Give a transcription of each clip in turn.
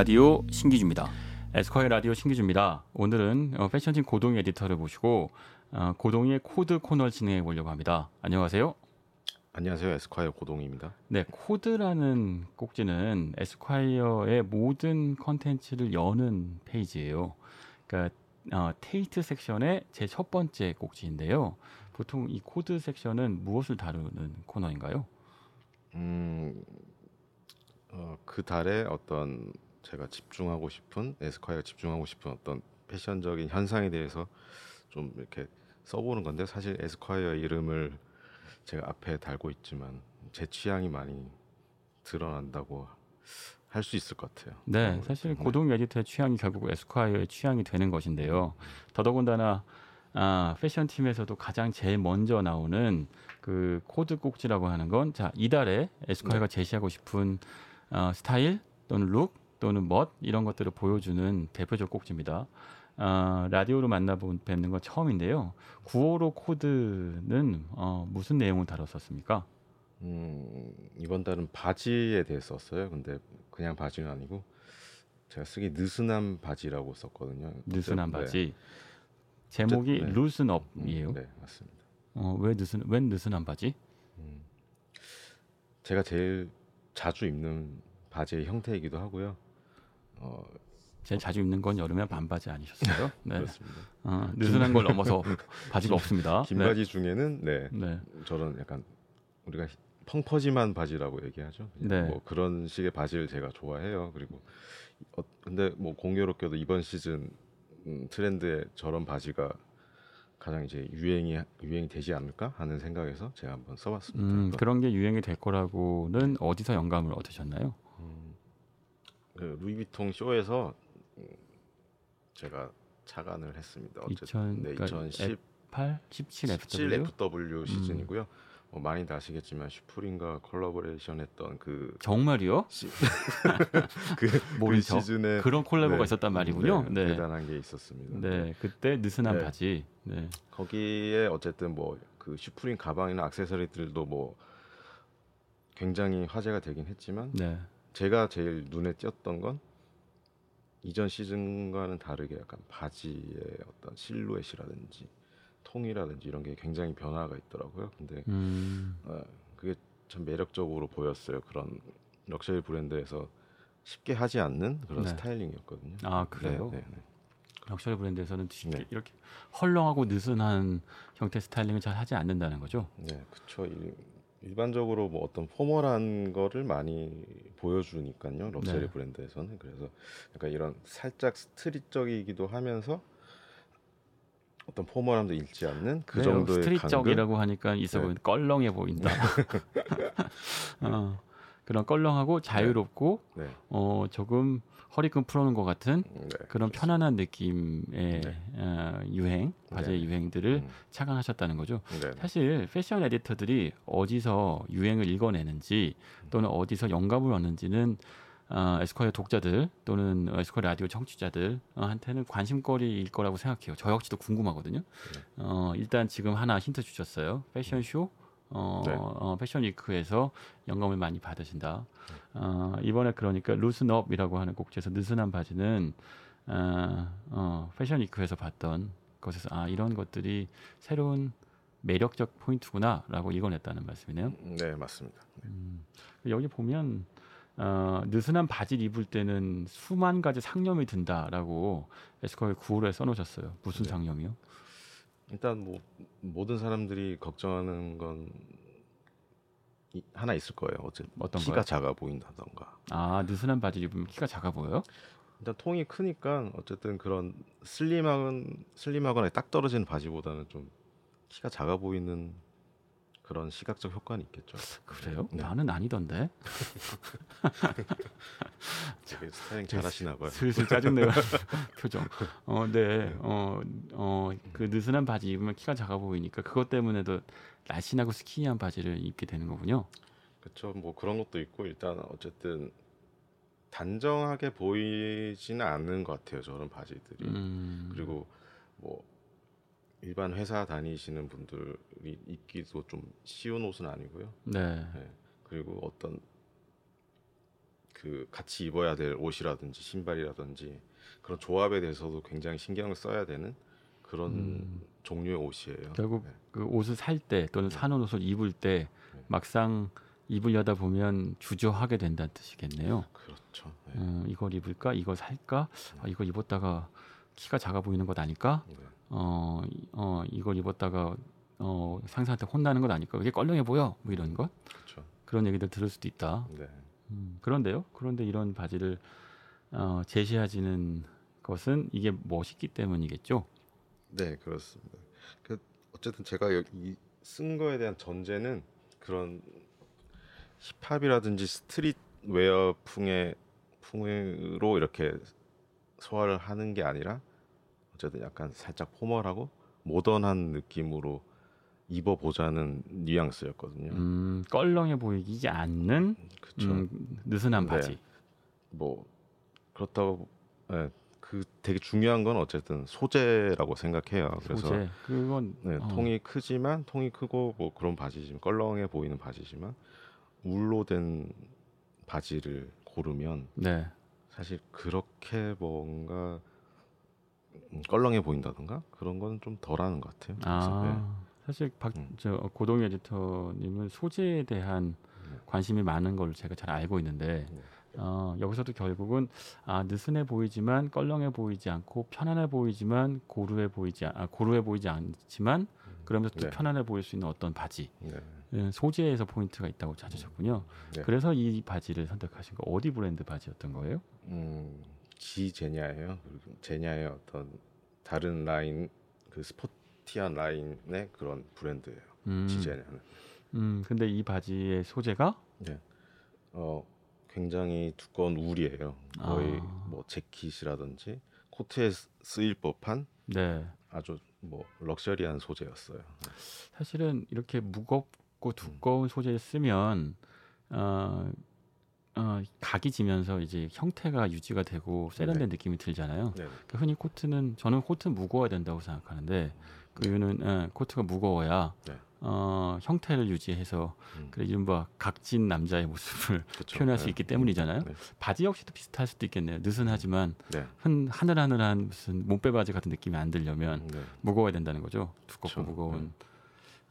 라디오 신기주입니다. 에스콰이어 라디오 신기주입니다. 오늘은 어, 패션팀 고동휘 에디터를 모시고 어, 고동휘의 코드 코너를 진행해 보려고 합니다. 안녕하세요. 안녕하세요. 에스콰이어 고동휘입니다. 네, 코드라는 꼭지는 에스콰이어의 모든 컨텐츠를 여는 페이지예요. 그러니까 어, 테이트 섹션의 제 첫 번째 꼭지인데요. 보통 이 코드 섹션은 무엇을 다루는 코너인가요? 음, 어, 그 달에 어떤 제가 집중하고 싶은 에스콰이어 집중하고 싶은 어떤 패션적인 현상에 대해서 좀 이렇게 써보는 건데 사실 에스콰이어 이름을 제가 앞에 달고 있지만 제 취향이 많이 드러난다고 할 수 있을 것 같아요. 네, 어, 사실 네. 고동 에디터의 취향이 결국 에스콰이어의 취향이 되는 것인데요. 더더군다나 아, 패션 팀에서도 가장 제일 먼저 나오는 그 코드 꼭지라고 하는 건 자, 이달에 에스콰이어가 네. 제시하고 싶은 어, 스타일 또는 룩 또는 멋 이런 것들을 보여주는 대표적 꼭지입니다. 아, 라디오로 만나 뵙는 건 처음인데요. 955 코드는 어, 무슨 내용을 다뤘었습니까? 음, 이번 달은 바지에 대해서 썼어요. 근데 그냥 바지는 아니고 제가 쓰기 느슨한 바지라고 썼거든요. 느슨한 네. 바지. 제목이 네. 루슨 음, 업이에요. 네, 맞습니다. 어, 왜 느슨 웬 느슨한 바지? 음, 제가 제일 자주 입는 바지의 형태이기도 하고요. 어, 제일 자주 입는 건 여름에 반바지 아니셨어요? 네. 그렇습니다. 어, 느슨한 걸 넘어서 바지가 없습니다. 긴 네. 바지 중에는 네, 네. 저런 약간 우리가 펑퍼짐한 바지라고 얘기하죠. 네. 뭐 그런 식의 바지를 제가 좋아해요. 그리고 어, 근데 뭐 공교롭게도 이번 시즌 음, 트렌드에 저런 바지가 가장 이제 유행이 유행이 되지 않을까 하는 생각에서 제가 한번 써봤습니다. 음, 그런 게 유행이 될 거라고는 어디서 영감을 얻으셨나요? 음, 그 루이비통 쇼에서 음, 제가 착안을 했습니다. 어쨌든 2000, 네, 그러니까 2010 8, 17 17 FW FW 시즌이고요. 뭐 많이들 아시겠지만 슈프림과 콜라보레이션했던 그 정말이요? 시, 그, 그. 시즌에 그런 콜라보가 네. 있었단 말이군요. 네, 네. 네. 대단한 게 있었습니다. 그때 느슨한 네. 바지. 네. 거기에 어쨌든 뭐 그 슈프림 가방이나 액세서리들도 뭐 굉장히 화제가 되긴 했지만 네. 제가 제일 눈에 띄었던 건 이전 시즌과는 다르게 약간 바지의 어떤 실루엣이라든지 통이라든지 이런 게 굉장히 변화가 있더라고요. 근데 음. 어, 그게 참 매력적으로 보였어요. 그런 럭셔리 브랜드에서 쉽게 하지 않는 그런 네. 스타일링이었거든요. 아, 그래요? 네, 네, 네. 럭셔리 브랜드에서는 쉽게 네. 이렇게 헐렁하고 느슨한 형태 스타일링을 잘 하지 않는다는 거죠. 네. 일, 일반적으로 뭐 어떤 formal한 거를 많이 보여주니까요. 럭셔리 네. 브랜드에서는 그래서 약간 이런 살짝 street적이기도 하면서 어떤 formal함도 잃지 않는 그 네, 정도의 street적이라고 하니까 있어 네. 보이는 껄렁해 보인다. 어, 그런 껄렁하고 자유롭고 강도? 네, 어, 조금 허리끈 풀어놓은 것 같은 네, 그런 편안한 느낌의 네. 어, 유행, 바지의 네. 유행들을 음, 착안하셨다는 거죠. 네, 사실 패션 에디터들이 어디서 유행을 읽어내는지 또는 어디서 영감을 얻는지는 어, 에스콰이어 독자들 또는 에스콰이어 라디오 청취자들한테는 관심거리일 거라고 생각해요. 저 역시도 궁금하거든요. 네. 어, 일단 지금 하나 힌트 주셨어요. 패션쇼, 어, 네. 어, 패션 위크에서 영감을 많이 받으신다. 어, 이번에 그러니까 루스업이라고 하는 곡지에서 느슨한 바지는 어, 어, 패션 위크에서 봤던 것에서 아 이런 것들이 새로운 매력적 포인트구나라고 읽어냈다는 말씀이네요. 네, 맞습니다. 음, 여기 보면 어, 느슨한 바지를 입을 때는 수만 가지 상념이 든다라고 에스커의 구호에 써놓으셨어요. 무슨 네. 상념이요? 일단 뭐 모든 사람들이 걱정하는 건 이- 하나 있을 거예요. 어쨌든 어떤 키가 거요? 작아 보인다던가. 아 느슨한 바지를 입으면 키가 작아 보여요? 일단 통이 크니까 어쨌든 그런 슬림한 슬림하거나 딱 떨어지는 바지보다는 좀 키가 작아 보이는 그런 시각적 효과는 있겠죠. 그래요? 네. 나는 아니던데. 되게 스타일링 잘하시나 봐요. 슬슬 짜증내요 표정. 어, 네, 어, 어, 그 느슨한 바지 입으면 키가 작아 보이니까 그것 때문에도 날씬하고 스키니한 바지를 입게 되는 거군요. 그렇죠. 뭐 그런 것도 있고 일단 어쨌든 단정하게 보이지는 않는 것 같아요. 저런 바지들이. 음, 그리고 뭐 일반 회사 다니시는 분들이 입기도 좀 쉬운 옷은 아니고요. 네, 네. 그리고 어떤 그 같이 입어야 될 옷이라든지 신발이라든지 그런 조합에 대해서도 굉장히 신경을 써야 되는 그런 음. 종류의 옷이에요. 결국 네. 그 옷을 살 때 또는 네. 사놓은 옷을 입을 때 네. 막상 입으려다 보면 주저하게 된다는 뜻이겠네요. 그렇죠. 네. 음, 이걸 입을까? 이거 살까? 아, 이거 입었다가 키가 작아 보이는 것 아닐까? 네. 어, 이- 어 이걸 입었다가 어, 상사한테 혼나는 것 아닐까? 그게 껄렁해 보여? 뭐 이런 것 그렇죠. 그런 얘기들 들을 수도 있다. 네. 음, 그런데요. 그런데 이런 바지를 어, 제시하시는 것은 이게 멋있기 때문이겠죠. 네, 그렇습니다. 그 어쨌든 제가 여기 쓴 거에 대한 전제는 그런 힙합이라든지 street wear 풍의 풍으로 이렇게 소화를 하는 게 아니라 어쨌든 약간 살짝 formal하고 모던한 느낌으로 입어보자는 뉘앙스였거든요. 음, 껄렁해 보이지 않는 그렇죠. 음, 느슨한 네. 바지. 뭐 그렇다고 예, 그 되게 중요한 건 어쨌든 소재라고 생각해요. 그래서 소재. 그건 네, 어, 통이 크지만 통이 크고 뭐 그런 바지지만 껄렁해 보이는 바지지만 울로 된 바지를 고르면 네. 사실 그렇게 뭔가 음, 껄렁해 보인다던가 그런 건좀 덜하는 것 같아요. 그래서, 네. 아, 사실 박, 음. 저 고동 에디터님은 소재에 대한 네. 관심이 많은 걸 제가 잘 알고 있는데 네. 어, 여기서도 결국은 아, 느슨해 보이지만 껄렁해 보이지 않고 편안해 보이지만 고루해 보이지 않- 아, 고루해 보이지 않지만 그러면서 또 네. 편안해 보일 수 있는 어떤 바지 네. 예, 소재에서 포인트가 있다고 찾으셨군요. 네. 그래서 이 바지를 선택하신 거 어디 브랜드 바지였던 거예요? 음, 지 제냐예요. 그리고 제냐의 어떤 다른 라인 그 스포티한 라인의 그런 브랜드예요. 음, 지제냐는. 음, 근데 이 바지의 소재가 어 굉장히 두꺼운 울이에요. 거의 아. 뭐 재킷이라든지 코트에 쓰- 쓰일 법한 네. 아주 뭐 럭셔리한 소재였어요. 사실은 이렇게 음. 무겁고 두꺼운 소재를 쓰면 어, 어, 각이 지면서 이제 형태가 유지가 되고 세련된 느낌이 들잖아요. 네. 그 흔히 코트는 저는 코트 는 무거워야 된다고 생각하는데 그 이유는 예, 코트가 무거워야 네. 어, 형태를 유지해서 음, 그 이른바 각진 남자의 모습을 그쵸. 표현할 수 네. 있기 때문이잖아요. 네. 바지 역시도 비슷할 수도 있겠네요. 느슨하지만 네. 흔, 하늘하늘한 무슨 몸빼 바지 같은 느낌이 안 들려면 네. 무거워야 된다는 거죠. 두껍고 그쵸. 무거운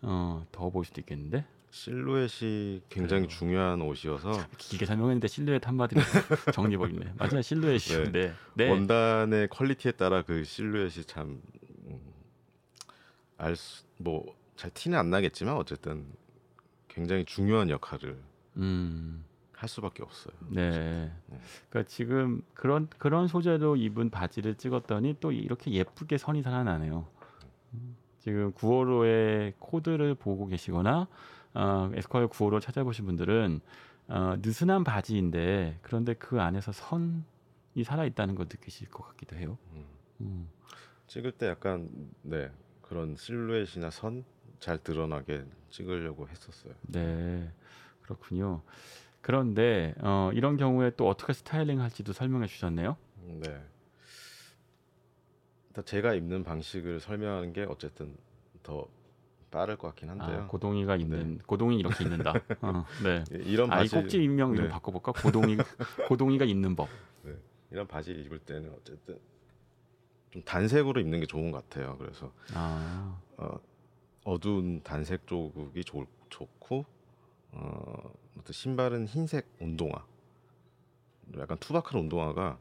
어, 더워 보일 수도 있겠는데 실루엣이 굉장히 그래요. 중요한 옷이어서 길게 설명했는데 실루엣 한마디로 정리버리네. 맞아요, 실루엣이인데 네. 원단의 퀄리티에 따라 그 실루엣이 참 음, 알뭐 잘 티는 안 나겠지만 어쨌든 굉장히 중요한 역할을 음, 할 수밖에 없어요. 네. 네. 그러니까 지금 그런 그런 소재로 입은 바지를 찍었더니 또 이렇게 예쁘게 선이 살아나네요. 음, 지금 9호로의 코드를 보고 계시거나 어, 에스콰이어 9호로 찾아보신 분들은 어, 느슨한 바지인데 그런데 그 안에서 선이 살아 있다는 걸 느끼실 것 같기도 해요. 음. 음. 찍을 때 약간 네 그런 실루엣이나 선 잘 드러나게 찍으려고 했었어요. 네, 그렇군요. 그런데 어, 이런 경우에 또 어떻게 스타일링 할지도 설명해 주셨네요. 음, 네. 제가 입는 방식을 설명하는 게 어쨌든 더 빠를 것 같긴 한데요. 아, 고동이가 입는 고동이 이렇게 입는다. 어, 네. 이- 이런 아, 이 바지 꼭지 인명 이름 네. 바꿔볼까? 고동이 고동이가 입는 법. 이런 바지를 입을 때는 어쨌든 좀 단색으로 입는 게 좋은 것 같아요. 그래서 아, 어, 어두운 단색 조국이 좋, 좋고 어, 어떤 신발은 흰색 운동화 약간 투박한 운동화가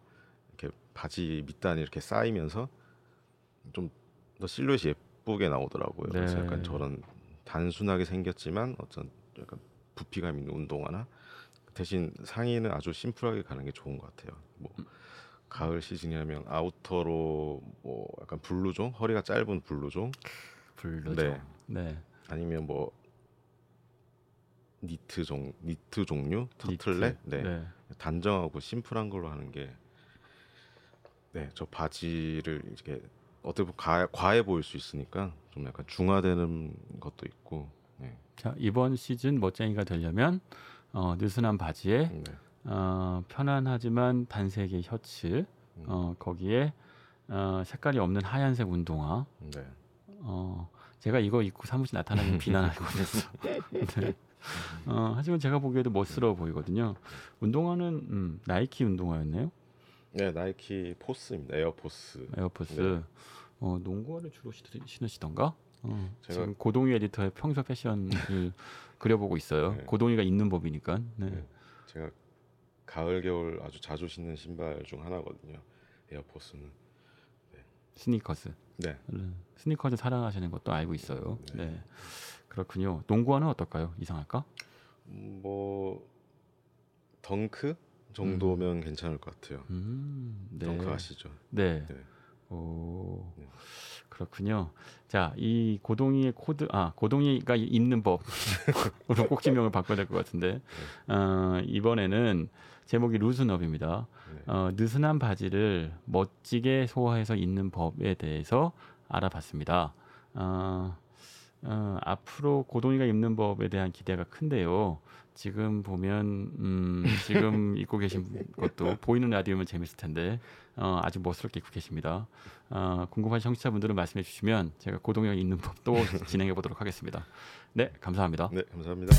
이렇게 바지 밑단이 이렇게 쌓이면서 좀 더 실루엣이 예쁘 게 나오더라고요. 그래서 네. 약간 저런 단순하게 생겼지만 어떤 약간 부피감 있는 운동화나 대신 상의는 아주 심플하게 가는 게 좋은 것 같아요. 뭐 가을 시즌이라면 아우터로 뭐 약간 블루종 허리가 짧은 블루종 블루죠. 네. 네. 아니면 뭐 니트 종 니트 종류 터틀넥 니트. 네. 단정하고 심플한 걸로 하는 게 네, 저 바지를 이렇게 어떻게 보면 과, 과해 보일 수 있으니까 좀 약간 중화되는 것도 있고 네. 자 이번 시즌 멋쟁이가 되려면 어, 느슨한 바지에 네. 어, 편안하지만 단색의 셔츠 음, 어, 거기에 어, 색깔이 없는 하얀색 운동화. 네. 어, 제가 이거 입고 사무실 나타나면 비난할 거였어. 네. 어, 하지만 제가 보기에도 멋스러워 보이거든요. 운동화는 음, 나이키 운동화였네요. 네, 나이키 포스입니다. 에어포스. 에어포스. 네. 어, 농구화를 주로 시- 신으시던가? 어, 제가- 지금 고동휘 에디터의 평소 패션을 그려보고 있어요. 네. 고동휘가 입는 법이니까. 네. 네. 제가 가을 겨울 아주 자주 신는 신발 중 하나거든요. 에어포스는. 스니커스. 네. 음, 스니커즈 사랑하시는 것도 알고 있어요. 네. 네. 그렇군요. 농구화는 어떨까요? 이상할까? 음, 뭐 덩크 정도면 괜찮을 것 같아요. 음, 네. 아시죠? 네. 네. 오, 네. 그렇군요. 자, 이 고동휘의 코드, 아, 고동휘가 입는 법으로 꼭 지명을 바꿔야 될 것 같은데, 어, 이번에는 제목이 루즈업입니다. 네. 어, 느슨한 바지를 멋지게 소화해서 입는 법에 대해서 알아봤습니다. 어, 어, 앞으로 고동이가 입는 법에 대한 기대가 큰데요. 지금 보면 음, 지금 입고 계신 것도 보이는 라디오면 재밌을 텐데 어, 아주 멋스럽게 입고 계십니다. 어, 궁금하신 청취자분들은 말씀해 주시면 제가 고동이가 입는 법도 진행해 보도록 하겠습니다. 네, 감사합니다. 네, 감사합니다.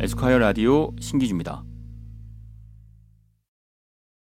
에스콰이어 라디오 신기주입니다.